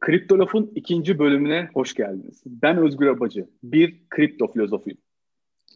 Kriptolof'un ikinci bölümüne hoş geldiniz. Ben Özgür Abacı, bir kripto filozofuyum.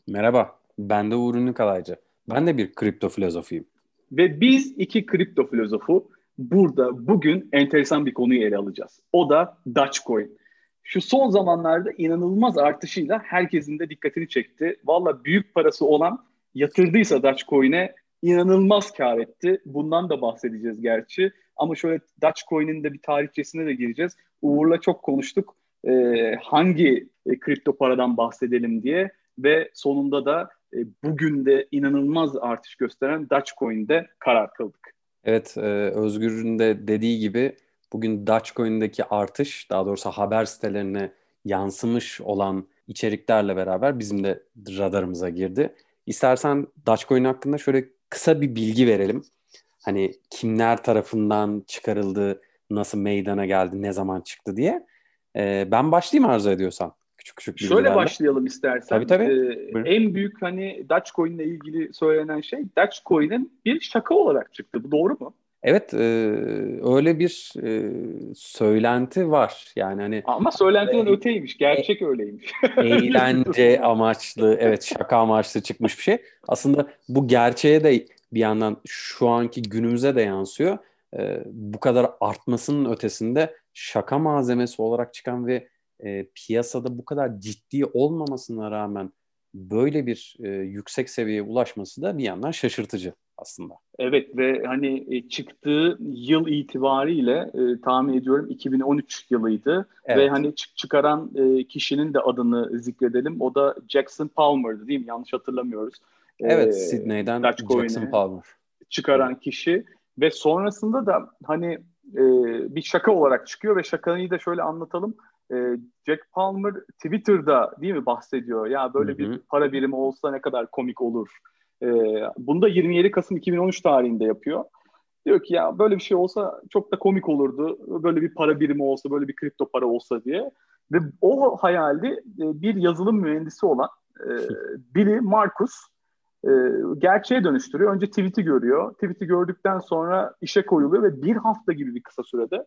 Merhaba, ben de Uğur Ünlükalaycı. Ben de bir kripto filozofuyum. Ve biz iki kripto filozofu burada bugün enteresan bir konuyu ele alacağız. O da Dogecoin. Şu son zamanlarda inanılmaz artışıyla herkesin de dikkatini çekti. Valla büyük parası olan yatırdıysa Dogecoin'e inanılmaz kar etti. Bundan da bahsedeceğiz gerçi. Ama şöyle Dogecoin'in de bir tarihçesine de gireceğiz. Uğur'la çok konuştuk. Ee, hangi e, kripto paradan bahsedelim diye ve sonunda da e, bugün de inanılmaz artış gösteren Dogecoin'de karar kıldık. Evet, e, Özgür'ün de dediği gibi bugün Dogecoin'deki artış, daha doğrusu haber sitelerine yansımış olan içeriklerle beraber bizim de radarımıza girdi. İstersen Dogecoin hakkında şöyle kısa bir bilgi verelim. Hani kimler tarafından çıkarıldı, nasıl meydana geldi, ne zaman çıktı diye. Ee, ben başlayayım arzu ediyorsan. Küçük küçük bilgilerle. Şöyle başlayalım istersen. Tabii tabii. Ee, en büyük hani Dogecoin ile ilgili söylenen şey Dogecoin'in bir şaka olarak çıktı. Bu doğru mu? Evet, e, öyle bir e, söylenti var. Yani hani ama söylentinin e, öteymiş, gerçek e, öyleymiş. eğlence amaçlı, evet şaka amaçlı çıkmış bir şey. Aslında bu gerçeğe de bir yandan şu anki günümüze de yansıyor. E, bu kadar artmasının ötesinde şaka malzemesi olarak çıkan ve e, piyasada bu kadar ciddi olmamasına rağmen böyle bir e, yüksek seviyeye ulaşması da bir yandan şaşırtıcı aslında. Evet ve hani e, çıktığı yıl itibariyle e, tahmin ediyorum 2013 yılıydı evet. ve hani çık çıkaran e, kişinin de adını zikredelim. O da Jackson Palmer'dı değil mi? Yanlış hatırlamıyoruz. Evet, e, Sydney'den Jackson Palmer. Çıkaran kişi ve sonrasında da hani e, bir şaka olarak çıkıyor ve şakayı da şöyle anlatalım. E, Jack Palmer Twitter'da değil mi bahsediyor? Ya böyle Hı-hı. bir para birimi olsa ne kadar komik olur e, bunu da 27 Kasım 2013 tarihinde yapıyor. Diyor ki ya böyle bir şey olsa çok da komik olurdu. Böyle bir para birimi olsa, böyle bir kripto para olsa diye. Ve o hayali e, bir yazılım mühendisi olan e, Billy Marcus e, gerçeğe dönüştürüyor. Önce tweet'i görüyor. Tweet'i gördükten sonra işe koyuluyor ve bir hafta gibi bir kısa sürede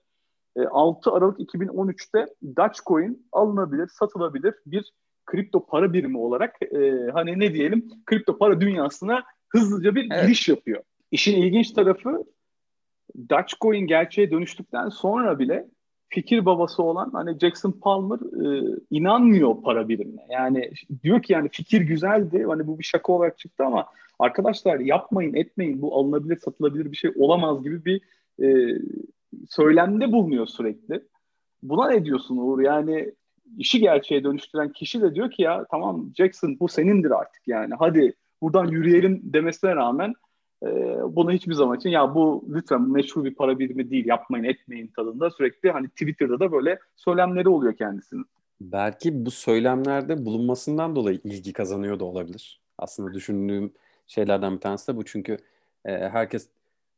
6 Aralık 2013'te Dogecoin alınabilir, satılabilir bir kripto para birimi olarak e, hani ne diyelim kripto para dünyasına hızlıca bir evet. giriş yapıyor. İşin ilginç tarafı Dogecoin gerçeğe dönüştükten sonra bile fikir babası olan hani Jackson Palmer e, inanmıyor para birimine. Yani diyor ki yani fikir güzeldi. Hani bu bir şaka olarak çıktı ama arkadaşlar yapmayın etmeyin bu alınabilir satılabilir bir şey olamaz gibi bir e, söylemde bulunuyor sürekli. Buna ne diyorsun Uğur? Yani işi gerçeğe dönüştüren kişi de diyor ki ya tamam Jackson bu senindir artık yani hadi buradan yürüyelim demesine rağmen e, bunu hiçbir zaman için ya bu lütfen meşhur bir para birimi değil yapmayın etmeyin tadında sürekli hani Twitter'da da böyle söylemleri oluyor kendisinin. Belki bu söylemlerde bulunmasından dolayı ilgi kazanıyor da olabilir. Aslında düşündüğüm şeylerden bir tanesi de bu çünkü e, herkes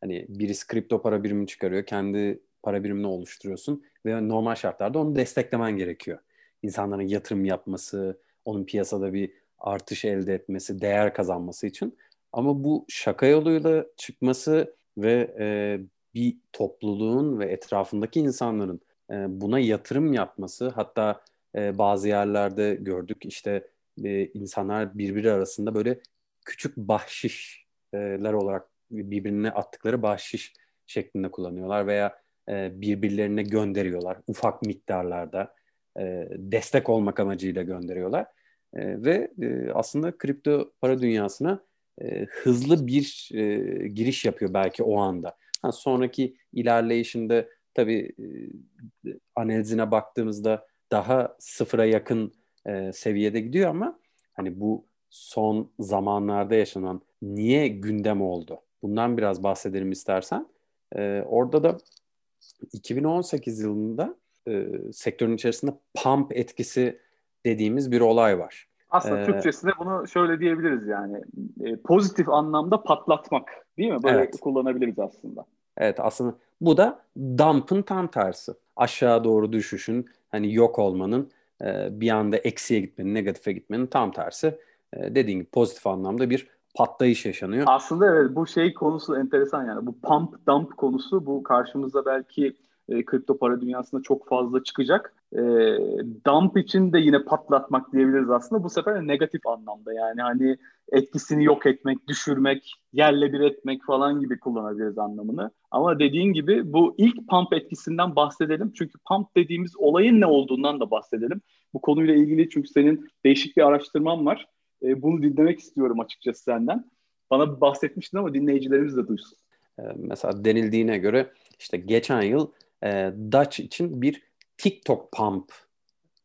hani birisi kripto para birimi çıkarıyor kendi para birimini oluşturuyorsun ve normal şartlarda onu desteklemen gerekiyor insanların yatırım yapması, onun piyasada bir artış elde etmesi, değer kazanması için. Ama bu şaka yoluyla çıkması ve e, bir topluluğun ve etrafındaki insanların e, buna yatırım yapması, hatta e, bazı yerlerde gördük işte e, insanlar birbiri arasında böyle küçük bahşişler olarak birbirine attıkları bahşiş şeklinde kullanıyorlar veya e, birbirlerine gönderiyorlar ufak miktarlarda e, destek olmak amacıyla gönderiyorlar. E, ve e, aslında kripto para dünyasına e, hızlı bir e, giriş yapıyor belki o anda. Ha, sonraki ilerleyişinde tabii e, analizine baktığımızda daha sıfıra yakın e, seviyede gidiyor ama hani bu son zamanlarda yaşanan niye gündem oldu? Bundan biraz bahsedelim istersen. E, orada da 2018 yılında e, sektörün içerisinde pump etkisi dediğimiz bir olay var. Aslında ee, Türkçesinde bunu şöyle diyebiliriz yani e, pozitif anlamda patlatmak değil mi? Böyle evet. kullanabiliriz aslında. Evet aslında bu da dump'ın tam tersi. Aşağı doğru düşüşün hani yok olmanın e, bir anda eksiye gitmenin, negatife gitmenin tam tersi. E, dediğin gibi pozitif anlamda bir patlayış yaşanıyor. Aslında evet bu şey konusu enteresan yani bu pump dump konusu bu karşımızda belki e, kripto para dünyasında çok fazla çıkacak. E, dump için de yine patlatmak diyebiliriz aslında. Bu sefer negatif anlamda yani hani etkisini yok etmek, düşürmek, yerle bir etmek falan gibi kullanabiliriz anlamını. Ama dediğin gibi bu ilk pump etkisinden bahsedelim. Çünkü pump dediğimiz olayın ne olduğundan da bahsedelim. Bu konuyla ilgili çünkü senin değişik bir araştırman var. E, bunu dinlemek istiyorum açıkçası senden. Bana bahsetmiştin ama dinleyicilerimiz de duysun. Ee, mesela denildiğine göre işte geçen yıl e, Dutch için bir TikTok pump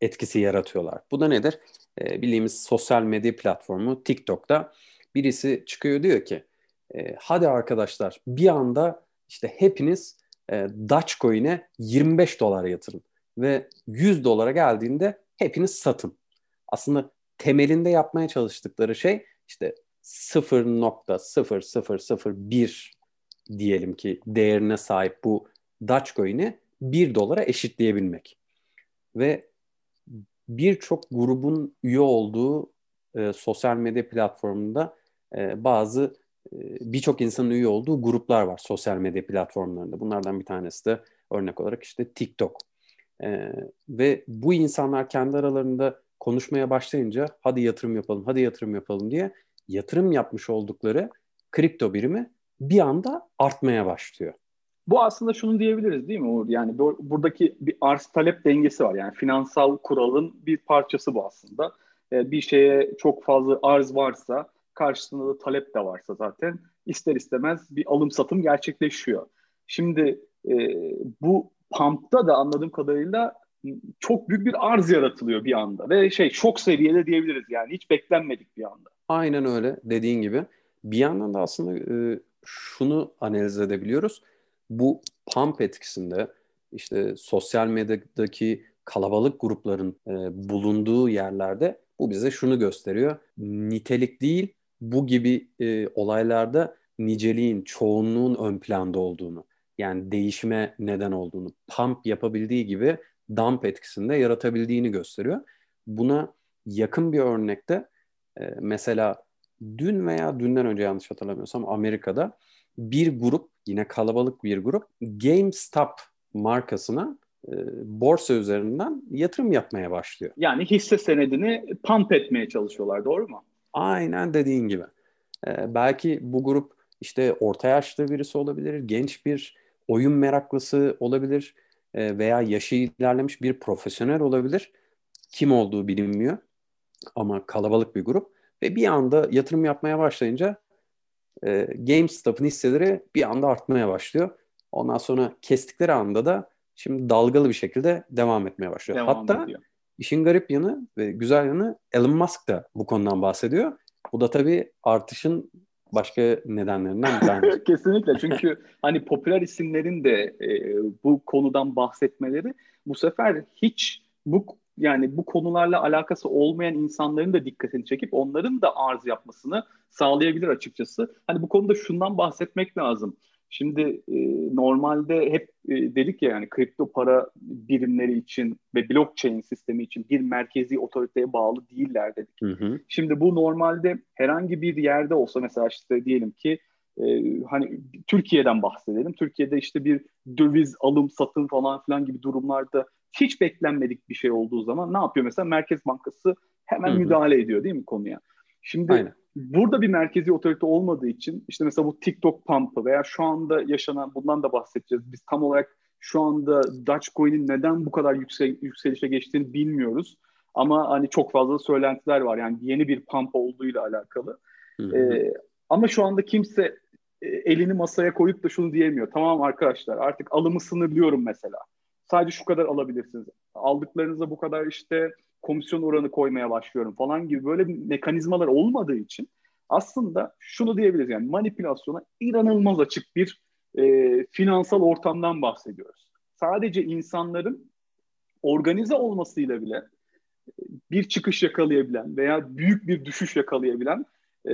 etkisi yaratıyorlar. Bu da nedir? E, bildiğimiz sosyal medya platformu TikTok'ta birisi çıkıyor diyor ki e, hadi arkadaşlar bir anda işte hepiniz e, Dogecoin'e 25 dolar yatırın ve 100 dolara geldiğinde hepiniz satın. Aslında temelinde yapmaya çalıştıkları şey işte 0.0001 diyelim ki değerine sahip bu Dogecoin'i 1 dolara eşitleyebilmek. Ve birçok grubun üye olduğu e, sosyal medya platformunda e, bazı e, birçok insanın üye olduğu gruplar var sosyal medya platformlarında. Bunlardan bir tanesi de örnek olarak işte TikTok. E, ve bu insanlar kendi aralarında konuşmaya başlayınca hadi yatırım yapalım, hadi yatırım yapalım diye yatırım yapmış oldukları kripto birimi bir anda artmaya başlıyor. Bu aslında şunu diyebiliriz değil mi Uğur? Yani bu, buradaki bir arz talep dengesi var. Yani finansal kuralın bir parçası bu aslında. Ee, bir şeye çok fazla arz varsa karşısında da talep de varsa zaten ister istemez bir alım satım gerçekleşiyor. Şimdi e, bu pump'ta da anladığım kadarıyla çok büyük bir arz yaratılıyor bir anda ve şey şok seviyede diyebiliriz yani hiç beklenmedik bir anda. Aynen öyle dediğin gibi. Bir yandan da aslında e, şunu analiz edebiliyoruz. Bu pump etkisinde işte sosyal medyadaki kalabalık grupların e, bulunduğu yerlerde bu bize şunu gösteriyor. Nitelik değil bu gibi e, olaylarda niceliğin, çoğunluğun ön planda olduğunu yani değişime neden olduğunu, pump yapabildiği gibi dump etkisinde yaratabildiğini gösteriyor. Buna yakın bir örnekte e, mesela dün veya dünden önce yanlış hatırlamıyorsam Amerika'da bir grup yine kalabalık bir grup GameStop markasına e, borsa üzerinden yatırım yapmaya başlıyor. Yani hisse senedini pump etmeye çalışıyorlar doğru mu? Aynen dediğin gibi. E, belki bu grup işte orta yaşlı birisi olabilir, genç bir oyun meraklısı olabilir e, veya yaşı ilerlemiş bir profesyonel olabilir. Kim olduğu bilinmiyor ama kalabalık bir grup ve bir anda yatırım yapmaya başlayınca e, GameStop'un hisseleri bir anda artmaya başlıyor. Ondan sonra kestikleri anda da şimdi dalgalı bir şekilde devam etmeye başlıyor. Devam Hatta ediyor. işin garip yanı ve güzel yanı Elon Musk da bu konudan bahsediyor. Bu da tabii artışın başka nedenlerinden bir tanesi. Kesinlikle çünkü hani popüler isimlerin de e, bu konudan bahsetmeleri bu sefer hiç bu yani bu konularla alakası olmayan insanların da dikkatini çekip onların da arz yapmasını sağlayabilir açıkçası. Hani bu konuda şundan bahsetmek lazım. Şimdi e, normalde hep e, dedik ya yani kripto para birimleri için ve blockchain sistemi için bir merkezi otoriteye bağlı değiller dedik. Hı hı. Şimdi bu normalde herhangi bir yerde olsa mesela işte diyelim ki e, hani Türkiye'den bahsedelim. Türkiye'de işte bir döviz alım satım falan filan gibi durumlarda hiç beklenmedik bir şey olduğu zaman ne yapıyor mesela Merkez Bankası hemen Hı-hı. müdahale ediyor değil mi konuya? Şimdi Aynen. burada bir merkezi otorite olmadığı için işte mesela bu TikTok pump'ı veya şu anda yaşanan bundan da bahsedeceğiz. Biz tam olarak şu anda Dogecoin'in neden bu kadar yüksel, yükselişe geçtiğini bilmiyoruz. Ama hani çok fazla söylentiler var yani yeni bir pump olduğuyla alakalı. Ee, ama şu anda kimse e, elini masaya koyup da şunu diyemiyor. Tamam arkadaşlar artık alımı sınırlıyorum mesela sadece şu kadar alabilirsiniz. Aldıklarınıza bu kadar işte komisyon oranı koymaya başlıyorum falan gibi böyle mekanizmalar olmadığı için aslında şunu diyebiliriz yani manipülasyona inanılmaz açık bir e, finansal ortamdan bahsediyoruz. Sadece insanların organize olmasıyla bile bir çıkış yakalayabilen veya büyük bir düşüş yakalayabilen e,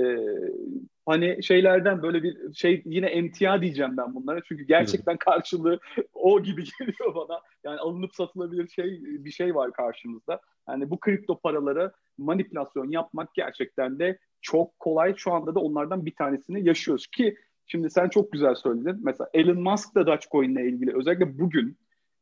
hani şeylerden böyle bir şey yine emtia diyeceğim ben bunlara çünkü gerçekten karşılığı o gibi geliyor bana. Yani alınıp satılabilir şey bir şey var karşımızda. Yani bu kripto paralara manipülasyon yapmak gerçekten de çok kolay. Şu anda da onlardan bir tanesini yaşıyoruz ki şimdi sen çok güzel söyledin. Mesela Elon Musk da Dogecoin ile ilgili özellikle bugün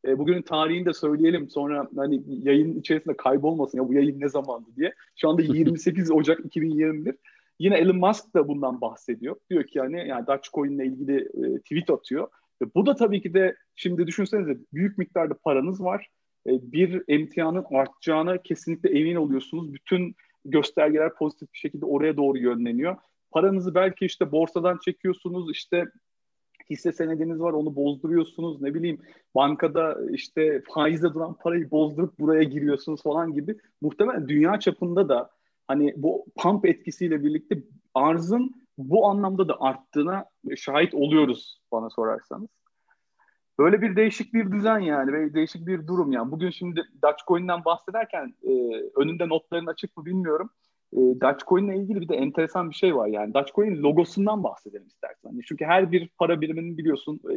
E, bugünün tarihini de söyleyelim sonra hani yayın içerisinde kaybolmasın ya bu yayın ne zamandı diye. Şu anda 28 Ocak 2021. Yine Elon Musk da bundan bahsediyor. Diyor ki yani, yani Dogecoin ile ilgili e, tweet atıyor. E, bu da tabii ki de şimdi düşünsenize büyük miktarda paranız var. E, bir emtianın artacağına kesinlikle emin oluyorsunuz. Bütün göstergeler pozitif bir şekilde oraya doğru yönleniyor. Paranızı belki işte borsadan çekiyorsunuz, işte hisse senediniz var onu bozduruyorsunuz ne bileyim bankada işte faizle duran parayı bozdurup buraya giriyorsunuz falan gibi muhtemelen dünya çapında da hani bu pump etkisiyle birlikte arzın bu anlamda da arttığına şahit oluyoruz bana sorarsanız. Böyle bir değişik bir düzen yani ve değişik bir durum yani. Bugün şimdi Dogecoin'den bahsederken e, önünde notların açık mı bilmiyorum. E, Dogecoin ile ilgili bir de enteresan bir şey var yani. Dogecoin logosundan bahsedelim istersen. Yani çünkü her bir para biriminin biliyorsun e,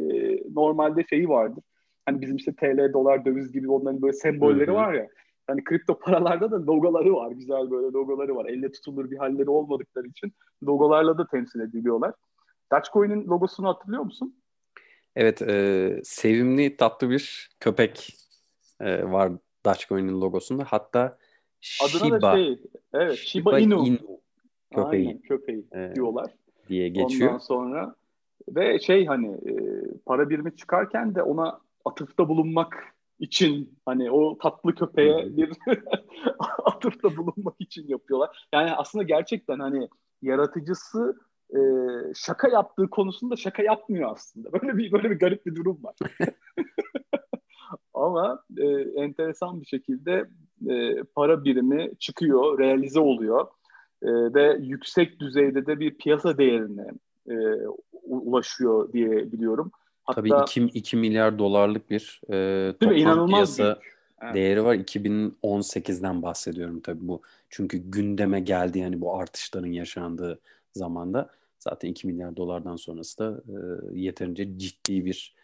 normalde şeyi vardır. Hani bizim işte TL, dolar, döviz gibi onların böyle sembolleri Hı-hı. var ya. Hani kripto paralarda da logoları var. Güzel böyle logoları var. Elle tutulur bir halleri olmadıkları için logolarla da temsil ediliyorlar. Dogecoin'in logosunu hatırlıyor musun? Evet, e, sevimli tatlı bir köpek e, var Dogecoin'in logosunda. Hatta Adına Shiba, da şey, evet, Shiba, Shiba Inu. Inu köpeği, Aynen, köpeği e, diyorlar. Diye geçiyor. Ondan sonra ve şey hani e, para birimi çıkarken de ona atıfta bulunmak için hani o tatlı köpeğe bir atıfta bulunmak için yapıyorlar. Yani aslında gerçekten hani yaratıcısı e, şaka yaptığı konusunda şaka yapmıyor aslında. Böyle bir böyle bir garip bir durum var. Ama e, enteresan bir şekilde e, para birimi çıkıyor, realize oluyor e, ve yüksek düzeyde de bir piyasa değerine e, ulaşıyor diye biliyorum. Hatta, Tabii 2, 2 milyar dolarlık bir e, toplam İnanılmaz piyasa büyük. değeri var. 2018'den bahsediyorum tabii bu. Çünkü gündeme geldi yani bu artışların yaşandığı zamanda. Zaten 2 milyar dolardan sonrası da e, yeterince ciddi bir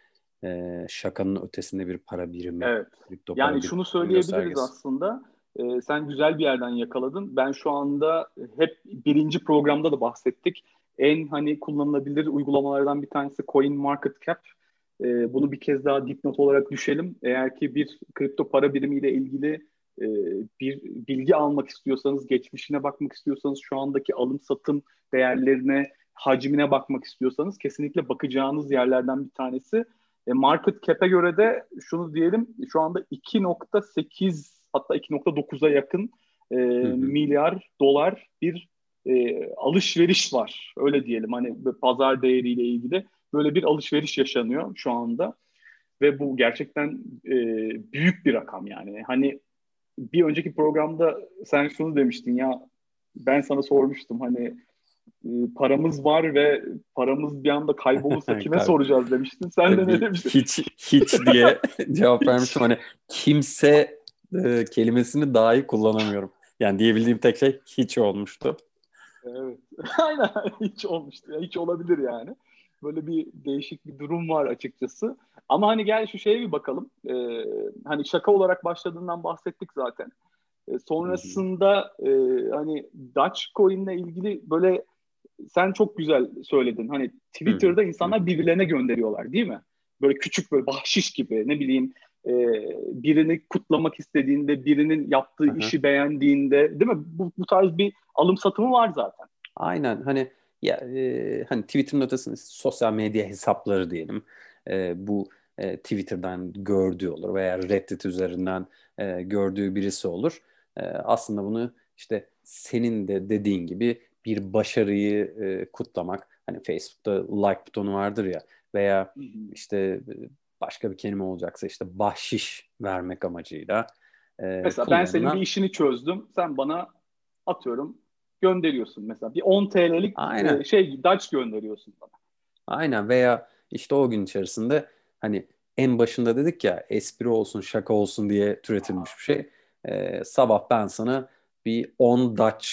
e, şakanın ötesinde bir para birimi. Evet. Yani para şunu söyleyebiliriz aslında. E, sen güzel bir yerden yakaladın. Ben şu anda hep birinci programda da bahsettik. En hani kullanılabilir uygulamalardan bir tanesi Coin Market Cap. E, bunu bir kez daha dipnot olarak düşelim. Eğer ki bir kripto para birimiyle ilgili e, bir bilgi almak istiyorsanız, geçmişine bakmak istiyorsanız, şu andaki alım satım değerlerine, hacmine bakmak istiyorsanız kesinlikle bakacağınız yerlerden bir tanesi. E, market cap'e göre de şunu diyelim şu anda 2.8 hatta 2.9'a yakın e, milyar dolar bir e, alışveriş var. Öyle diyelim hani pazar değeriyle ilgili böyle bir alışveriş yaşanıyor şu anda. Ve bu gerçekten e, büyük bir rakam yani. Hani bir önceki programda sen şunu demiştin ya ben sana sormuştum hani e, paramız var ve paramız bir anda kaybolursa kime soracağız demiştin. Sen de ne demiştin? Hiç hiç diye cevap vermiştim. Hani kimse e, kelimesini dahi kullanamıyorum. Yani diyebildiğim tek şey hiç olmuştu. Evet. Aynen hiç olmuştu. Hiç olabilir yani. Böyle bir değişik bir durum var açıkçası. Ama hani gel şu şeye bir bakalım. Ee, hani şaka olarak başladığından bahsettik zaten. Ee, sonrasında e, hani Dogecoin ile ilgili böyle sen çok güzel söyledin. Hani Twitter'da insanlar birbirlerine gönderiyorlar değil mi? Böyle küçük böyle bahşiş gibi ne bileyim e, birini kutlamak istediğinde, birinin yaptığı Hı-hı. işi beğendiğinde değil mi? Bu, bu tarz bir alım satımı var zaten. Aynen hani ya e, hani Twitter'ın ötesinde sosyal medya hesapları diyelim. E, bu e, Twitter'dan gördüğü olur veya Reddit üzerinden e, gördüğü birisi olur. E, aslında bunu işte senin de dediğin gibi bir başarıyı e, kutlamak. Hani Facebook'ta like butonu vardır ya veya işte başka bir kelime olacaksa işte bahşiş vermek amacıyla. E, Mesela kullanılan... ben senin bir işini çözdüm. Sen bana atıyorum gönderiyorsun mesela. Bir 10 TL'lik Aynen. E, şey Dutch gönderiyorsun bana. Aynen veya işte o gün içerisinde hani en başında dedik ya espri olsun şaka olsun diye türetilmiş bir şey. Ee, sabah ben sana bir 10 Dutch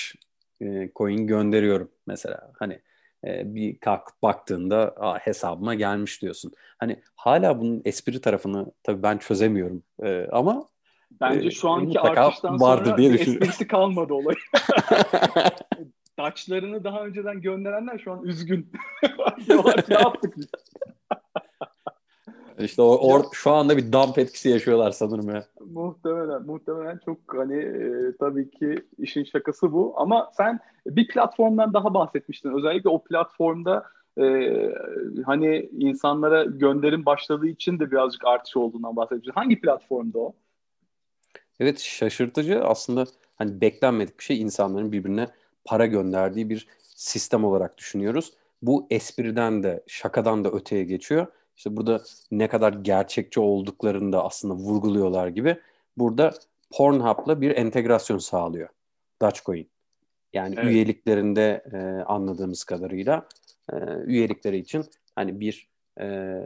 e, coin gönderiyorum mesela. Hani e, bir kalk baktığında Aa, hesabıma gelmiş diyorsun. Hani hala bunun espri tarafını tabii ben çözemiyorum e, ama Bence şu anki artıştan vardır sonra diye esprisi kalmadı olay. Daçlarını daha önceden gönderenler şu an üzgün. ne yaptık biz? İşte o, or, şu anda bir dump etkisi yaşıyorlar sanırım ya. Muhtemelen, muhtemelen çok hani e, tabii ki işin şakası bu. Ama sen bir platformdan daha bahsetmiştin. Özellikle o platformda e, hani insanlara gönderim başladığı için de birazcık artış olduğundan bahsetmiştin. Hangi platformda o? Evet şaşırtıcı aslında hani beklenmedik bir şey insanların birbirine para gönderdiği bir sistem olarak düşünüyoruz. Bu espriden de şakadan da öteye geçiyor. İşte burada ne kadar gerçekçi olduklarını da aslında vurguluyorlar gibi. Burada Pornhub'la bir entegrasyon sağlıyor Dogecoin. Yani evet. üyeliklerinde e, anladığımız kadarıyla e, üyelikleri için hani bir e,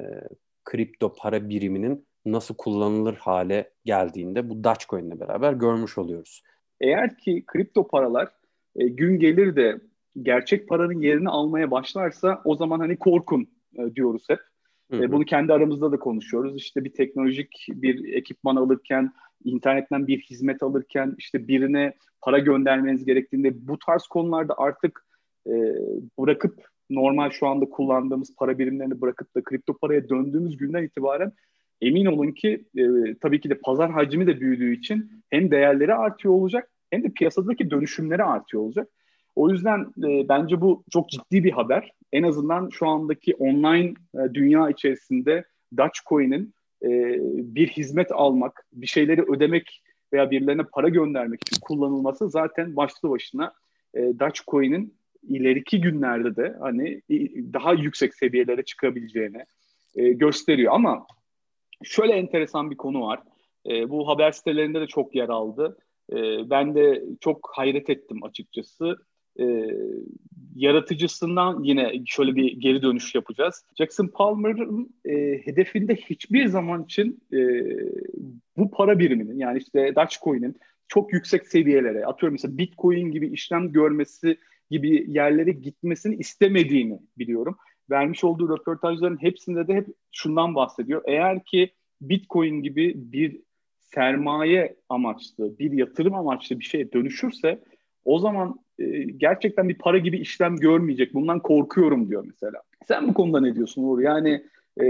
kripto para biriminin nasıl kullanılır hale geldiğinde bu Dogecoin ile beraber görmüş oluyoruz. Eğer ki kripto paralar e, gün gelir de gerçek paranın yerini almaya başlarsa o zaman hani korkun e, diyoruz hep. E, bunu kendi aramızda da konuşuyoruz. İşte bir teknolojik bir ekipman alırken, internetten bir hizmet alırken, işte birine para göndermeniz gerektiğinde bu tarz konularda artık e, bırakıp normal şu anda kullandığımız para birimlerini bırakıp da kripto paraya döndüğümüz günden itibaren emin olun ki e, tabii ki de pazar hacmi de büyüdüğü için hem değerleri artıyor olacak hem de piyasadaki dönüşümleri artıyor olacak. O yüzden e, bence bu çok ciddi bir haber. En azından şu andaki online e, dünya içerisinde Dogecoin'in e, bir hizmet almak, bir şeyleri ödemek veya birilerine para göndermek için kullanılması zaten başlı başına e, Dogecoin'in ileriki günlerde de hani daha yüksek seviyelere çıkabileceğini e, gösteriyor. Ama şöyle enteresan bir konu var. E, bu haber sitelerinde de çok yer aldı. E, ben de çok hayret ettim açıkçası e, yaratıcısından yine şöyle bir geri dönüş yapacağız. Jackson Palmer'ın e, hedefinde hiçbir zaman için e, bu para biriminin yani işte Dogecoin'in çok yüksek seviyelere atıyorum mesela Bitcoin gibi işlem görmesi gibi yerlere gitmesini istemediğini biliyorum. Vermiş olduğu röportajların hepsinde de hep şundan bahsediyor. Eğer ki Bitcoin gibi bir sermaye amaçlı, bir yatırım amaçlı bir şeye dönüşürse o zaman e, gerçekten bir para gibi işlem görmeyecek. Bundan korkuyorum diyor mesela. Sen bu konuda ne diyorsun Uğur? Yani e,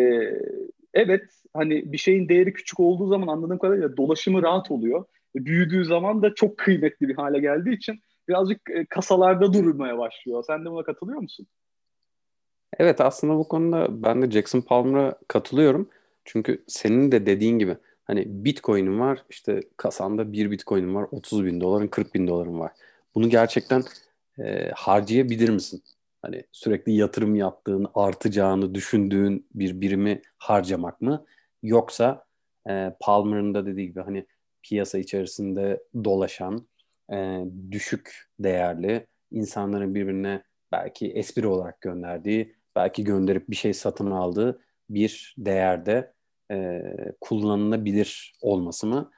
evet hani bir şeyin değeri küçük olduğu zaman anladığım kadarıyla dolaşımı rahat oluyor. Büyüdüğü zaman da çok kıymetli bir hale geldiği için birazcık e, kasalarda durmaya başlıyor. Sen de buna katılıyor musun? Evet aslında bu konuda ben de Jackson Palmer'a katılıyorum. Çünkü senin de dediğin gibi hani Bitcoin'in var işte kasanda bir Bitcoin'in var 30 bin doların 40 bin doların var. Bunu gerçekten e, harcayabilir misin? Hani sürekli yatırım yaptığın, artacağını düşündüğün bir birimi harcamak mı? Yoksa e, Palmer'ın da dediği gibi hani piyasa içerisinde dolaşan, e, düşük değerli, insanların birbirine belki espri olarak gönderdiği, belki gönderip bir şey satın aldığı bir değerde e, kullanılabilir olması mı?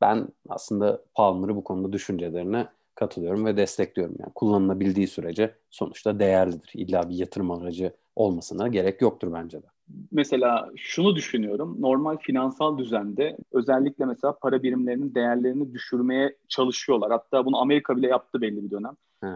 Ben aslında Palmer'ı bu konuda düşüncelerine katılıyorum ve destekliyorum. Yani kullanılabildiği sürece sonuçta değerlidir. İlla bir yatırım aracı olmasına gerek yoktur bence de. Mesela şunu düşünüyorum. Normal finansal düzende özellikle mesela para birimlerinin değerlerini düşürmeye çalışıyorlar. Hatta bunu Amerika bile yaptı belli bir dönem.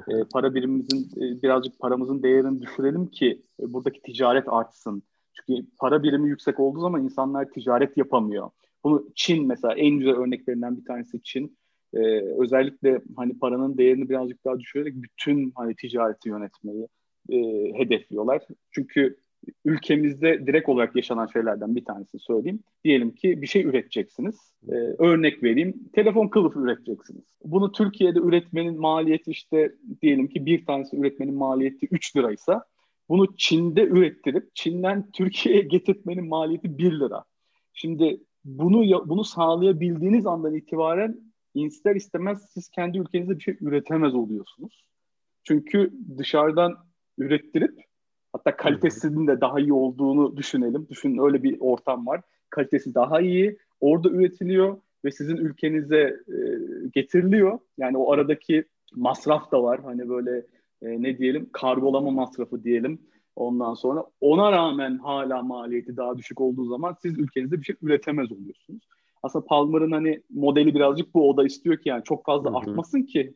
e, para birimimizin e, birazcık paramızın değerini düşürelim ki e, buradaki ticaret artsın. Çünkü para birimi yüksek olduğu zaman insanlar ticaret yapamıyor. Bunu Çin mesela en güzel örneklerinden bir tanesi Çin e, özellikle hani paranın değerini birazcık daha düşürerek bütün hani ticareti yönetmeyi e, hedefliyorlar. Çünkü ülkemizde direkt olarak yaşanan şeylerden bir tanesini söyleyeyim. Diyelim ki bir şey üreteceksiniz. Ee, örnek vereyim. Telefon kılıfı üreteceksiniz. Bunu Türkiye'de üretmenin maliyeti işte diyelim ki bir tanesi üretmenin maliyeti 3 liraysa bunu Çin'de ürettirip Çin'den Türkiye'ye getirtmenin maliyeti 1 lira. Şimdi bunu bunu sağlayabildiğiniz andan itibaren ister istemez siz kendi ülkenizde bir şey üretemez oluyorsunuz. Çünkü dışarıdan ürettirip hatta kalitesinin de daha iyi olduğunu düşünelim. Düşünün öyle bir ortam var. Kalitesi daha iyi. Orada üretiliyor ve sizin ülkenize e, getiriliyor. Yani o aradaki masraf da var. Hani böyle e, ne diyelim kargolama masrafı diyelim. Ondan sonra ona rağmen hala maliyeti daha düşük olduğu zaman siz ülkenizde bir şey üretemez oluyorsunuz aslında Palmer'ın hani modeli birazcık bu. O da istiyor ki yani çok fazla Hı-hı. artmasın ki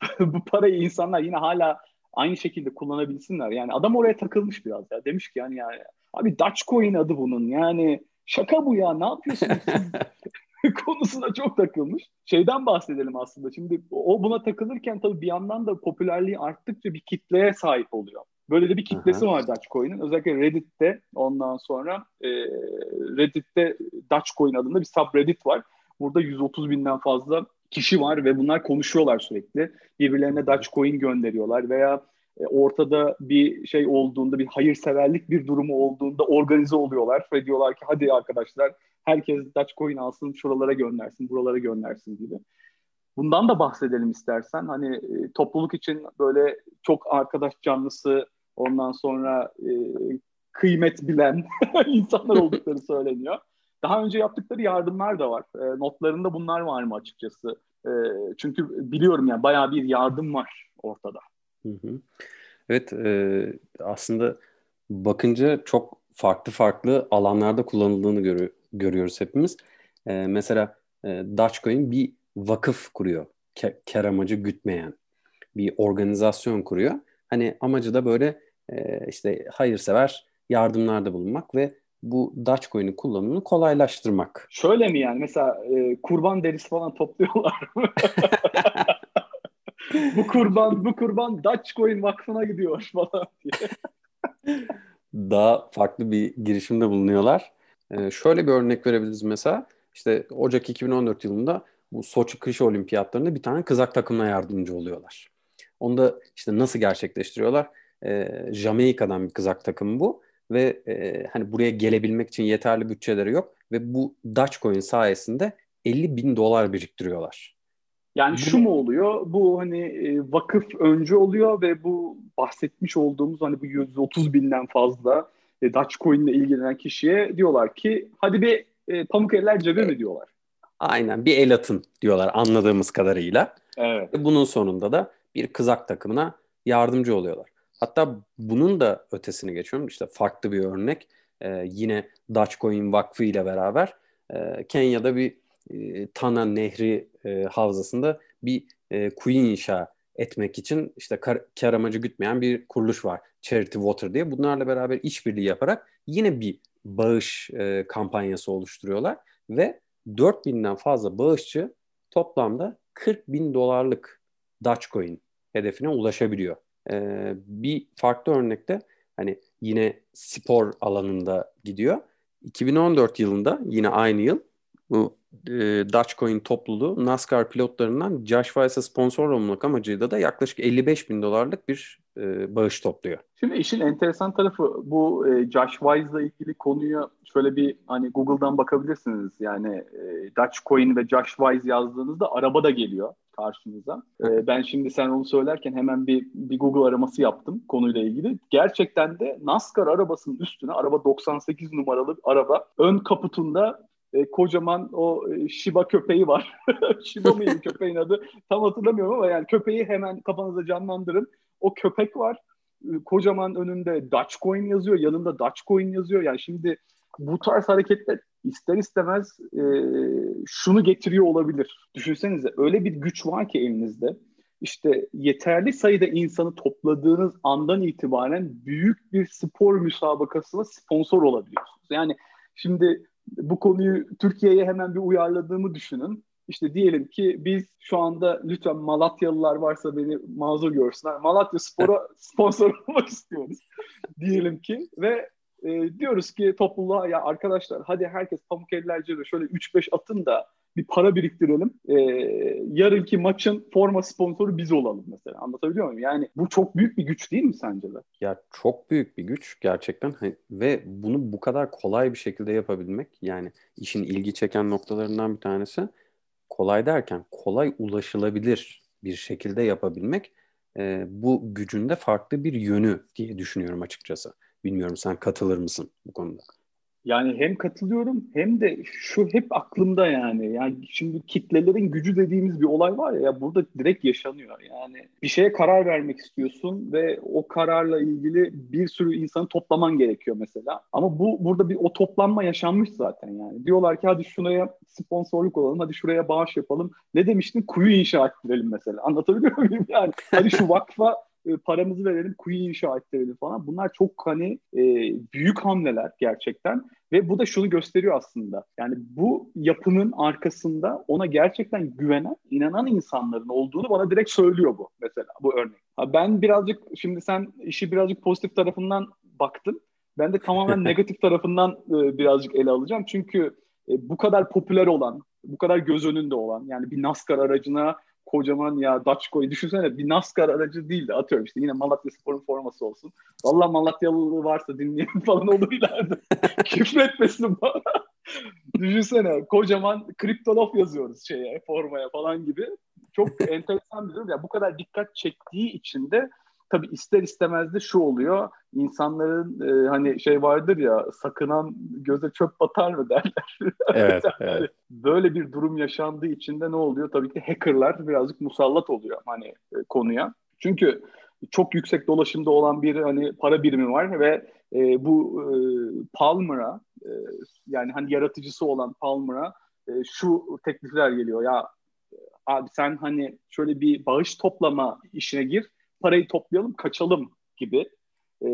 bu parayı insanlar yine hala aynı şekilde kullanabilsinler. Yani adam oraya takılmış biraz ya. Demiş ki yani yani abi Dogecoin adı bunun. Yani şaka bu ya. Ne yapıyorsunuz konusuna çok takılmış. Şeyden bahsedelim aslında. Şimdi o buna takılırken tabii bir yandan da popülerliği arttıkça bir kitleye sahip oluyor. Böyle de bir kitlesi Aha. var Dogecoin'in. Özellikle Reddit'te ondan sonra e, Reddit'te Dogecoin adında bir subreddit var. Burada 130 binden fazla kişi var ve bunlar konuşuyorlar sürekli. Birbirlerine Dogecoin gönderiyorlar veya e, ortada bir şey olduğunda, bir hayırseverlik bir durumu olduğunda organize oluyorlar ve diyorlar ki hadi arkadaşlar herkes Dogecoin alsın, şuralara göndersin, buralara göndersin gibi. Bundan da bahsedelim istersen. Hani e, topluluk için böyle çok arkadaş canlısı, ondan sonra e, kıymet bilen insanlar oldukları söyleniyor. Daha önce yaptıkları yardımlar da var. E, notlarında bunlar var mı açıkçası? E, çünkü biliyorum yani bayağı bir yardım var ortada. Hı hı. Evet e, aslında bakınca çok farklı farklı alanlarda kullanıldığını görü görüyoruz hepimiz. E, mesela e, Dogecoin bir vakıf kuruyor. Ke kar amacı gütmeyen bir organizasyon kuruyor. Hani amacı da böyle e, işte hayırsever yardımlarda bulunmak ve bu Dogecoin'in kullanımını kolaylaştırmak. Şöyle mi yani mesela e, kurban derisi falan topluyorlar bu kurban bu kurban Dogecoin vakfına gidiyor falan diye. Daha farklı bir girişimde bulunuyorlar. Ee, şöyle bir örnek verebiliriz mesela. İşte Ocak 2014 yılında bu Soçi Kış Olimpiyatlarında bir tane kızak takımına yardımcı oluyorlar. Onu da işte nasıl gerçekleştiriyorlar? Ee, Jamaika'dan bir kızak takımı bu ve e, hani buraya gelebilmek için yeterli bütçeleri yok ve bu Dogecoin sayesinde 50 bin dolar biriktiriyorlar. Yani şu mu oluyor? Bu hani e, vakıf önce oluyor ve bu bahsetmiş olduğumuz hani bu 130 binden fazla e, Dogecoin ile ilgilenen kişiye diyorlar ki hadi bir e, pamuk eller cebe mi diyorlar. Aynen bir el atın diyorlar anladığımız kadarıyla. Evet. Bunun sonunda da bir kızak takımına yardımcı oluyorlar. Hatta bunun da ötesini geçiyorum. İşte farklı bir örnek. Ee, yine Dogecoin Vakfı ile beraber e, Kenya'da bir e, Tana Nehri e, havzasında bir e, kuyu inşa etmek için işte kar, kar amacı gütmeyen bir kuruluş var. Charity Water diye. Bunlarla beraber işbirliği yaparak yine bir bağış e, kampanyası oluşturuyorlar ve 4000'den fazla bağışçı toplamda 40 bin dolarlık Dogecoin hedefine ulaşabiliyor. Ee, bir farklı örnekte hani yine spor alanında gidiyor. 2014 yılında yine aynı yıl bu e, Dogecoin topluluğu NASCAR pilotlarından Josh Weiss'e sponsor olmak amacıyla da yaklaşık 55 bin dolarlık bir e, bağış topluyor. Şimdi işin enteresan tarafı bu e, Josh Wise'la ilgili konuya şöyle bir hani Google'dan bakabilirsiniz. Yani e, Dogecoin ve Josh Wise yazdığınızda araba da geliyor karşınıza. E, ben şimdi sen onu söylerken hemen bir, bir Google araması yaptım konuyla ilgili. Gerçekten de NASCAR arabasının üstüne araba 98 numaralı araba ön kaputunda e, kocaman o e, Shiba köpeği var. Shiba mıydı köpeğin adı? Tam hatırlamıyorum ama yani köpeği hemen kafanıza canlandırın. O köpek var. E, kocaman önünde Dogecoin yazıyor. Yanında Dogecoin yazıyor. Yani şimdi bu tarz hareketler ister istemez e, şunu getiriyor olabilir. Düşünsenize öyle bir güç var ki elinizde. İşte yeterli sayıda insanı topladığınız andan itibaren büyük bir spor müsabakasına sponsor olabiliyorsunuz. Yani şimdi bu konuyu Türkiye'ye hemen bir uyarladığımı düşünün. İşte diyelim ki biz şu anda lütfen Malatyalılar varsa beni mazur görsünler. Malatya Spor'a sponsor olmak istiyoruz. diyelim ki ve e, diyoruz ki topluluğa ya arkadaşlar hadi herkes pamuk ellerce de şöyle 3-5 atın da bir para biriktirelim. E, yarınki maçın forma sponsoru biz olalım mesela. Anlatabiliyor muyum? Yani bu çok büyük bir güç değil mi sence de? Ya çok büyük bir güç gerçekten hani, ve bunu bu kadar kolay bir şekilde yapabilmek yani işin ilgi çeken noktalarından bir tanesi kolay derken kolay ulaşılabilir bir şekilde yapabilmek e, bu gücün de farklı bir yönü diye düşünüyorum açıkçası. Bilmiyorum sen katılır mısın bu konuda? Yani hem katılıyorum hem de şu hep aklımda yani. Yani şimdi kitlelerin gücü dediğimiz bir olay var ya, ya burada direkt yaşanıyor. Yani bir şeye karar vermek istiyorsun ve o kararla ilgili bir sürü insanı toplaman gerekiyor mesela. Ama bu burada bir o toplanma yaşanmış zaten yani. Diyorlar ki hadi şuraya sponsorluk olalım, hadi şuraya bağış yapalım. Ne demiştin? Kuyu inşa ettirelim mesela. Anlatabiliyor muyum yani? Hadi şu vakfa e, paramızı verelim, kuyu inşa ettirelim falan. Bunlar çok hani e, büyük hamleler gerçekten ve bu da şunu gösteriyor aslında. Yani bu yapının arkasında ona gerçekten güvenen, inanan insanların olduğunu bana direkt söylüyor bu mesela bu örnek. Ben birazcık şimdi sen işi birazcık pozitif tarafından baktın. Ben de tamamen negatif tarafından e, birazcık ele alacağım. Çünkü e, bu kadar popüler olan, bu kadar göz önünde olan yani bir NASCAR aracına kocaman ya Daçko'yu düşünsene bir NASCAR aracı değil de atıyorum işte yine Malatya Spor'un forması olsun. Valla Malatyalı varsa dinleyen falan olur ileride. Küfretmesin bana. düşünsene kocaman kriptolof yazıyoruz şeye formaya falan gibi. Çok enteresan bir durum. Ya bu kadar dikkat çektiği için de tabii ister istemez de şu oluyor. İnsanların e, hani şey vardır ya sakınan göze çöp batar mı derler. Evet, evet. Böyle bir durum yaşandığı için de ne oluyor? Tabii ki hackerlar birazcık musallat oluyor hani e, konuya. Çünkü çok yüksek dolaşımda olan bir hani para birimi var ve e, bu e, Palmer'a e, yani hani yaratıcısı olan Palmer'a e, şu teklifler geliyor ya abi sen hani şöyle bir bağış toplama işine gir parayı toplayalım kaçalım gibi e,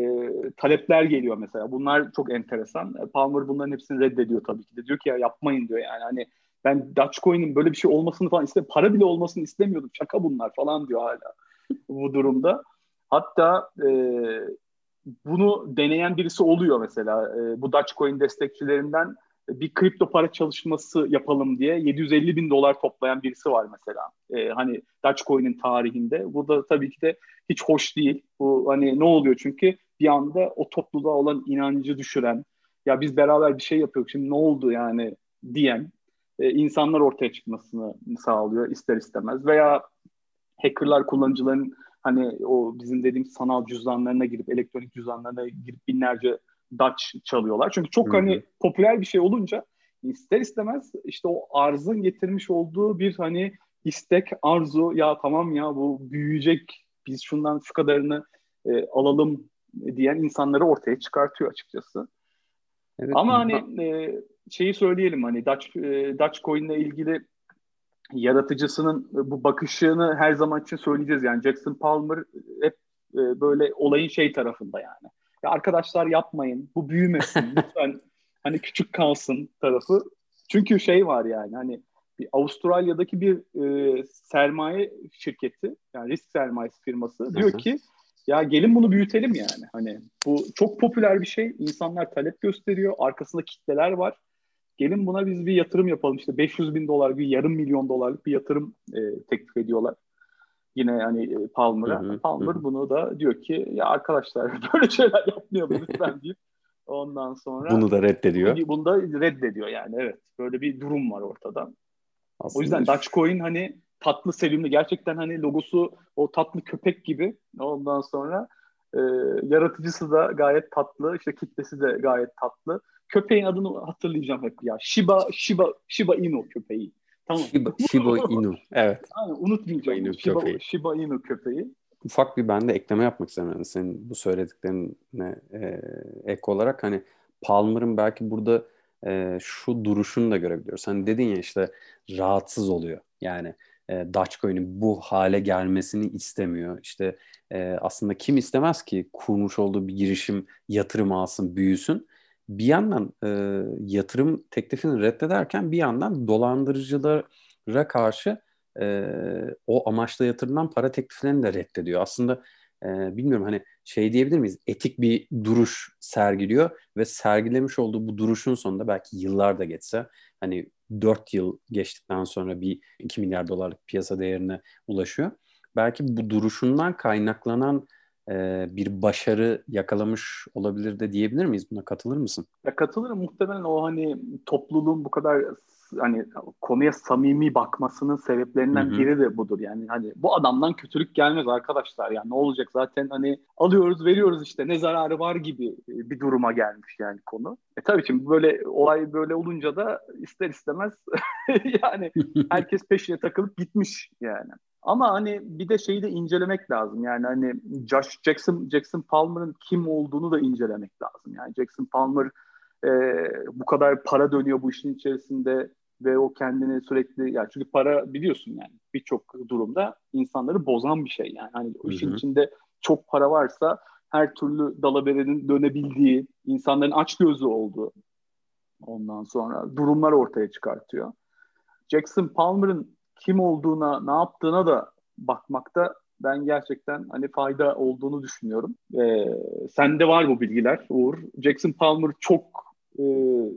talepler geliyor mesela. Bunlar çok enteresan. E, Palmer bunların hepsini reddediyor tabii ki de. Diyor ki ya yapmayın diyor yani hani ben Dogecoin'in böyle bir şey olmasını falan iste para bile olmasını istemiyordum. Şaka bunlar falan diyor hala bu durumda. Hatta e, bunu deneyen birisi oluyor mesela. E, bu Dogecoin destekçilerinden bir kripto para çalışması yapalım diye 750 bin dolar toplayan birisi var mesela. Ee, hani Dogecoin'in tarihinde. Bu da tabii ki de hiç hoş değil. Bu hani ne oluyor çünkü bir anda o topluluğa olan inancı düşüren ya biz beraber bir şey yapıyoruz şimdi ne oldu yani diyen e, insanlar ortaya çıkmasını sağlıyor ister istemez veya hackerlar kullanıcıların hani o bizim dediğim sanal cüzdanlarına girip elektronik cüzdanlarına girip binlerce Dutch çalıyorlar. Çünkü çok Hı-hı. hani popüler bir şey olunca ister istemez işte o arzın getirmiş olduğu bir hani istek, arzu ya tamam ya bu büyüyecek biz şundan şu kadarını e, alalım diyen insanları ortaya çıkartıyor açıkçası. Evet, Ama hani e, şeyi söyleyelim hani Dutch, e, Dutch Coin'le ilgili yaratıcısının bu bakışını her zaman için söyleyeceğiz. Yani Jackson Palmer hep e, böyle olayın şey tarafında yani ya arkadaşlar yapmayın bu büyümesin lütfen hani küçük kalsın tarafı. Çünkü şey var yani hani bir Avustralya'daki bir e, sermaye şirketi yani risk sermayesi firması diyor ki ya gelin bunu büyütelim yani. Hani bu çok popüler bir şey. İnsanlar talep gösteriyor. Arkasında kitleler var. Gelin buna biz bir yatırım yapalım. İşte 500 bin dolar, bir yarım milyon dolarlık bir yatırım e, teklif ediyorlar. Yine yani e, Palmer'a. Palmer hı. bunu da diyor ki ya arkadaşlar böyle şeyler yapmayalım lütfen deyip ondan sonra bunu da reddediyor. Bunu da reddediyor yani evet. Böyle bir durum var ortada. Aslında o yüzden Dogecoin hani tatlı sevimli gerçekten hani logosu o tatlı köpek gibi ondan sonra e, yaratıcısı da gayet tatlı işte kitlesi de gayet tatlı köpeğin adını hatırlayacağım hep ya Shiba Shiba Shiba Inu köpeği Tamam. Shiba, Shiba Inu. Evet. Aynen, unutmayacağım. Shiba Inu Shiba, köpeği. Shiba Inu köpeği. Ufak bir ben de ekleme yapmak. Yani senin bu söylediklerine e, ek olarak hani Palmer'ın belki burada e, şu duruşunu da görebiliyoruz. Hani dedin ya işte rahatsız oluyor. Yani e, Dogecoin'in bu hale gelmesini istemiyor. İşte e, aslında kim istemez ki kurmuş olduğu bir girişim yatırım alsın, büyüsün bir yandan e, yatırım teklifini reddederken bir yandan dolandırıcılara karşı e, o amaçla yatırılan para tekliflerini de reddediyor. Aslında e, bilmiyorum hani şey diyebilir miyiz? Etik bir duruş sergiliyor ve sergilemiş olduğu bu duruşun sonunda belki yıllar da geçse hani 4 yıl geçtikten sonra bir 2 milyar dolarlık piyasa değerine ulaşıyor. Belki bu duruşundan kaynaklanan e, bir başarı yakalamış olabilir de diyebilir miyiz? Buna katılır mısın? Ya katılırım. Muhtemelen o hani topluluğun bu kadar hani konuya samimi bakmasının sebeplerinden Hı-hı. biri de budur. Yani hani bu adamdan kötülük gelmez arkadaşlar. Yani ne olacak zaten hani alıyoruz veriyoruz işte ne zararı var gibi bir duruma gelmiş yani konu. E tabii şimdi böyle olay böyle olunca da ister istemez yani herkes peşine takılıp gitmiş yani. Ama hani bir de şeyi de incelemek lazım. Yani hani Josh Jackson Jackson Palmer'ın kim olduğunu da incelemek lazım. Yani Jackson Palmer e, bu kadar para dönüyor bu işin içerisinde ve o kendini sürekli yani çünkü para biliyorsun yani birçok durumda insanları bozan bir şey yani hani o işin içinde çok para varsa her türlü dalaberenin dönebildiği, insanların aç gözlü olduğu ondan sonra durumlar ortaya çıkartıyor. Jackson Palmer'ın kim olduğuna, ne yaptığına da bakmakta ben gerçekten hani fayda olduğunu düşünüyorum. Ee, sende var bu bilgiler Uğur. Jackson Palmer çok e,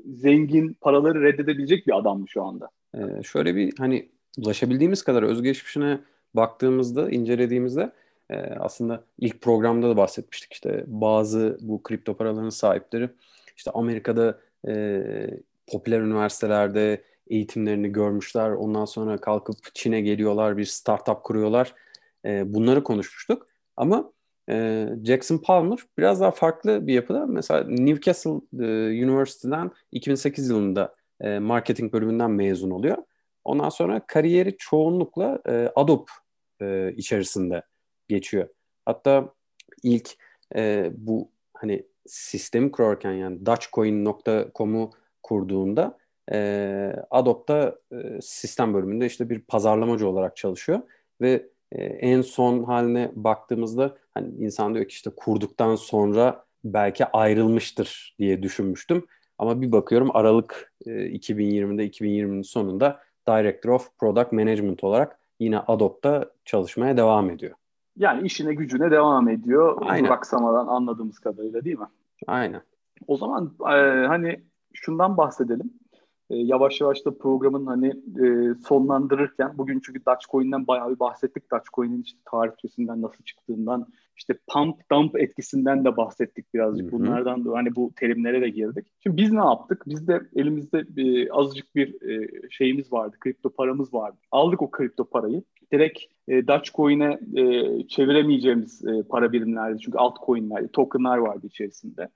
zengin, paraları reddedebilecek bir adam şu anda. Ee, şöyle bir hani ulaşabildiğimiz kadar özgeçmişine baktığımızda, incelediğimizde e, aslında ilk programda da bahsetmiştik işte bazı bu kripto paraların sahipleri işte Amerika'da e, popüler üniversitelerde eğitimlerini görmüşler. Ondan sonra kalkıp Çin'e geliyorlar, bir startup kuruyorlar. E, bunları konuşmuştuk. Ama e, Jackson Palmer biraz daha farklı bir yapıda. Mesela Newcastle e, University'den 2008 yılında e, marketing bölümünden mezun oluyor. Ondan sonra kariyeri çoğunlukla e, Adobe e, içerisinde geçiyor. Hatta ilk e, bu hani sistemi kurarken yani Dutchcoin.com'u kurduğunda e, Adobe'da e, sistem bölümünde işte bir pazarlamacı olarak çalışıyor ve e, en son haline baktığımızda hani insan diyor ki işte kurduktan sonra belki ayrılmıştır diye düşünmüştüm. Ama bir bakıyorum Aralık e, 2020'de 2020'nin sonunda Director of Product Management olarak yine Adobe'da çalışmaya devam ediyor. Yani işine gücüne devam ediyor. Aynen. Duraksamadan anladığımız kadarıyla değil mi? Aynen. O zaman e, hani şundan bahsedelim. E, yavaş yavaş da programın hani e, sonlandırırken bugün çünkü Dogecoin'den bayağı bir bahsettik. Dogecoin'in işte tarihçesinden nasıl çıktığından işte pump dump etkisinden de bahsettik birazcık. Hı hı. Bunlardan da hani bu terimlere de girdik. Şimdi biz ne yaptık? Biz de elimizde e, azıcık bir e, şeyimiz vardı. Kripto paramız vardı. Aldık o kripto parayı. Direkt e, Dogecoin'e e, çeviremeyeceğimiz e, para birimlerdi. Çünkü altcoin'ler, token'lar vardı içerisinde.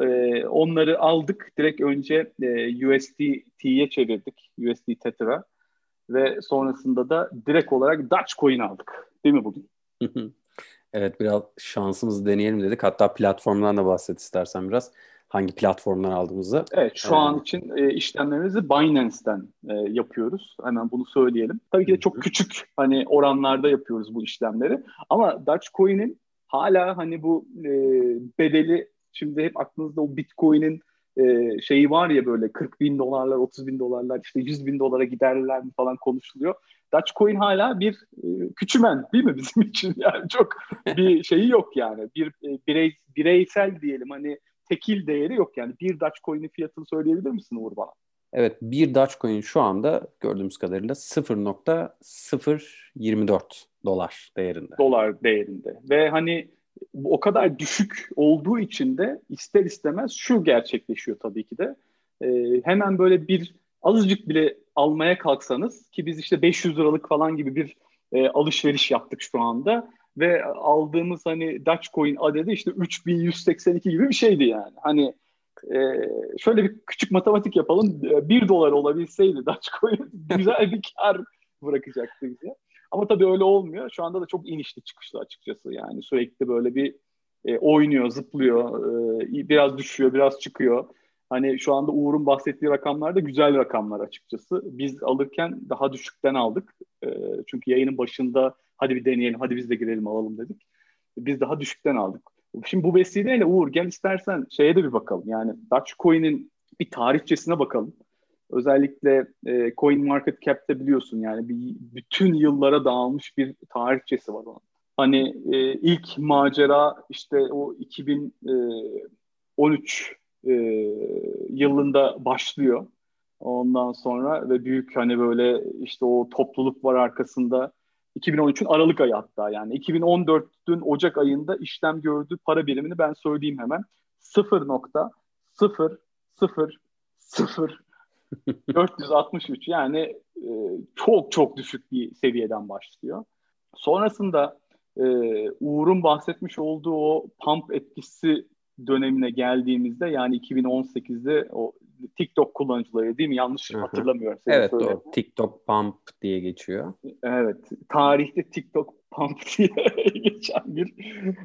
E, onları aldık. Direkt önce e, USDT'ye çevirdik. USD Tether'a. Ve sonrasında da direkt olarak Dogecoin aldık. Değil mi bugün? evet biraz şansımızı deneyelim dedik. Hatta platformdan da bahset istersen biraz. Hangi platformdan aldığımızı. Evet şu ee, an için e, işlemlerimizi Binance'ten e, yapıyoruz. Hemen bunu söyleyelim. Tabii ki de çok küçük hani oranlarda yapıyoruz bu işlemleri. Ama Dogecoin'in hala hani bu e, bedeli Şimdi hep aklınızda o Bitcoin'in e, şeyi var ya böyle 40 bin dolarlar, 30 bin dolarlar, işte 100 bin dolara giderler mi falan konuşuluyor. Dogecoin hala bir e, küçümen değil mi bizim için? Yani çok bir şeyi yok yani. Bir e, birey, bireysel diyelim hani tekil değeri yok yani. Bir Dogecoin'in fiyatını söyleyebilir misin Uğur bana? Evet bir Dogecoin şu anda gördüğümüz kadarıyla 0.024 dolar değerinde. Dolar değerinde. Ve hani o kadar düşük olduğu için de ister istemez şu gerçekleşiyor tabii ki de. E, hemen böyle bir azıcık bile almaya kalksanız ki biz işte 500 liralık falan gibi bir e, alışveriş yaptık şu anda ve aldığımız hani Dogecoin adedi işte 3182 gibi bir şeydi yani. Hani e, şöyle bir küçük matematik yapalım. 1 dolar olabilseydi Dogecoin güzel bir kar bırakacaktı bize. Ama tabii öyle olmuyor. Şu anda da çok inişli çıkışlı açıkçası. Yani sürekli böyle bir e, oynuyor, zıplıyor, e, biraz düşüyor, biraz çıkıyor. Hani şu anda Uğur'un bahsettiği rakamlar da güzel rakamlar açıkçası. Biz alırken daha düşükten aldık. E, çünkü yayının başında hadi bir deneyelim, hadi biz de girelim alalım dedik. Biz daha düşükten aldık. Şimdi bu vesileyle Uğur gel istersen şeye de bir bakalım. Yani Dogecoin'in bir tarihçesine bakalım. Özellikle e, Coin Market Cap'te biliyorsun yani bir, bütün yıllara dağılmış bir tarihçesi var onun. Hani e, ilk macera işte o 2013 e, e, yılında başlıyor. Ondan sonra ve büyük hani böyle işte o topluluk var arkasında. 2013'ün Aralık ayı hatta yani 2014'ün Ocak ayında işlem gördüğü para birimini ben söyleyeyim hemen. 0.000 463 yani e, çok çok düşük bir seviyeden başlıyor. Sonrasında e, Uğur'un bahsetmiş olduğu o pump etkisi dönemine geldiğimizde yani 2018'de o TikTok kullanıcıları değil mi? Yanlış Hı-hı. hatırlamıyorum. Evet doğru. TikTok Pump diye geçiyor. Evet. Tarihte TikTok Pump diye geçen bir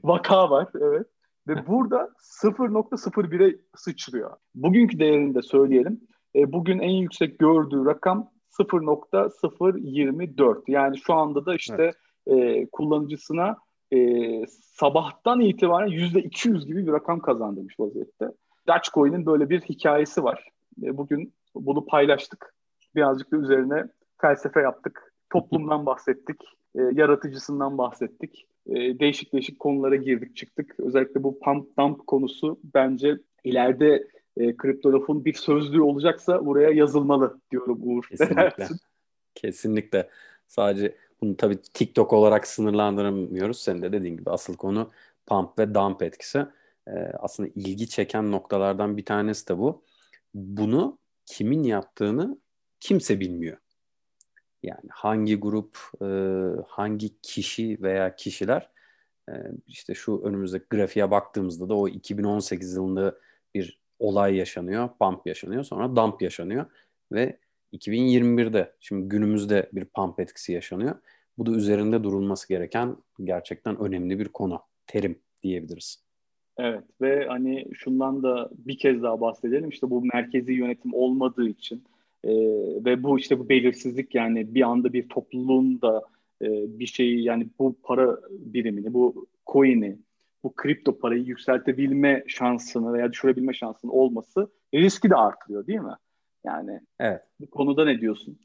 vaka var. Evet. Ve burada 0.01'e sıçrıyor. Bugünkü değerini de söyleyelim. E, bugün en yüksek gördüğü rakam 0.024. Yani şu anda da işte evet. e, kullanıcısına e, sabahtan itibaren %200 gibi bir rakam kazandırmış vaziyette. Dogecoin'in böyle bir hikayesi var. E, bugün bunu paylaştık. Birazcık da üzerine felsefe yaptık. Toplumdan bahsettik. E, yaratıcısından bahsettik. E, değişik değişik konulara girdik çıktık. Özellikle bu pump dump konusu bence ileride e, kriptografın bir sözlüğü olacaksa buraya yazılmalı diyorum Uğur. Kesinlikle. Kesinlikle. Sadece bunu tabii TikTok olarak sınırlandıramıyoruz. Sen de dediğin gibi asıl konu pump ve dump etkisi. Ee, aslında ilgi çeken noktalardan bir tanesi de bu. Bunu kimin yaptığını kimse bilmiyor. Yani hangi grup, e, hangi kişi veya kişiler e, işte şu önümüzdeki grafiğe baktığımızda da o 2018 yılında bir olay yaşanıyor, pump yaşanıyor, sonra dump yaşanıyor ve 2021'de şimdi günümüzde bir pump etkisi yaşanıyor. Bu da üzerinde durulması gereken gerçekten önemli bir konu, terim diyebiliriz. Evet ve hani şundan da bir kez daha bahsedelim. İşte bu merkezi yönetim olmadığı için e, ve bu işte bu belirsizlik yani bir anda bir topluluğun da e, bir şeyi yani bu para birimini, bu coin'i, bu kripto parayı yükseltebilme şansını veya düşürebilme şansının olması riski de artırıyor değil mi? Yani evet. bu konuda ne diyorsun?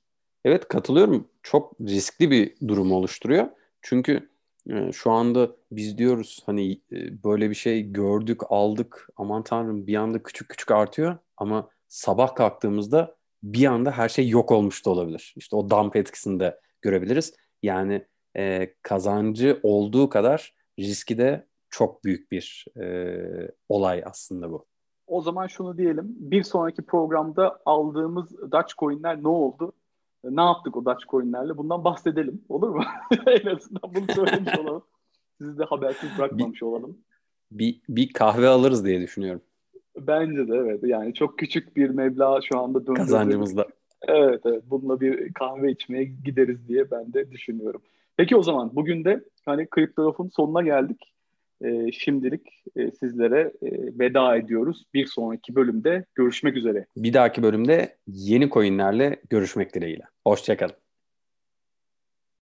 Evet katılıyorum. Çok riskli bir durum oluşturuyor. Çünkü e, şu anda biz diyoruz hani e, böyle bir şey gördük, aldık. Aman tanrım bir anda küçük küçük artıyor ama sabah kalktığımızda bir anda her şey yok olmuş da olabilir. İşte o dump etkisini de görebiliriz. Yani e, kazancı olduğu kadar riski de çok büyük bir e, olay aslında bu. O zaman şunu diyelim. Bir sonraki programda aldığımız Dutch coin'ler ne oldu? Ne yaptık o Dutch coin'lerle? Bundan bahsedelim. Olur mu? en azından bunu söylemiş olalım. Sizi de habersiz bırakmamış bir, olalım. Bir, bir kahve alırız diye düşünüyorum. Bence de evet. Yani çok küçük bir meblağ şu anda döndürdük. Kazancımızda. Evet evet. Bununla bir kahve içmeye gideriz diye ben de düşünüyorum. Peki o zaman bugün de hani Kriptograf'ın sonuna geldik e, şimdilik e, sizlere e, veda ediyoruz. Bir sonraki bölümde görüşmek üzere. Bir dahaki bölümde yeni coinlerle görüşmek dileğiyle. Hoşçakalın.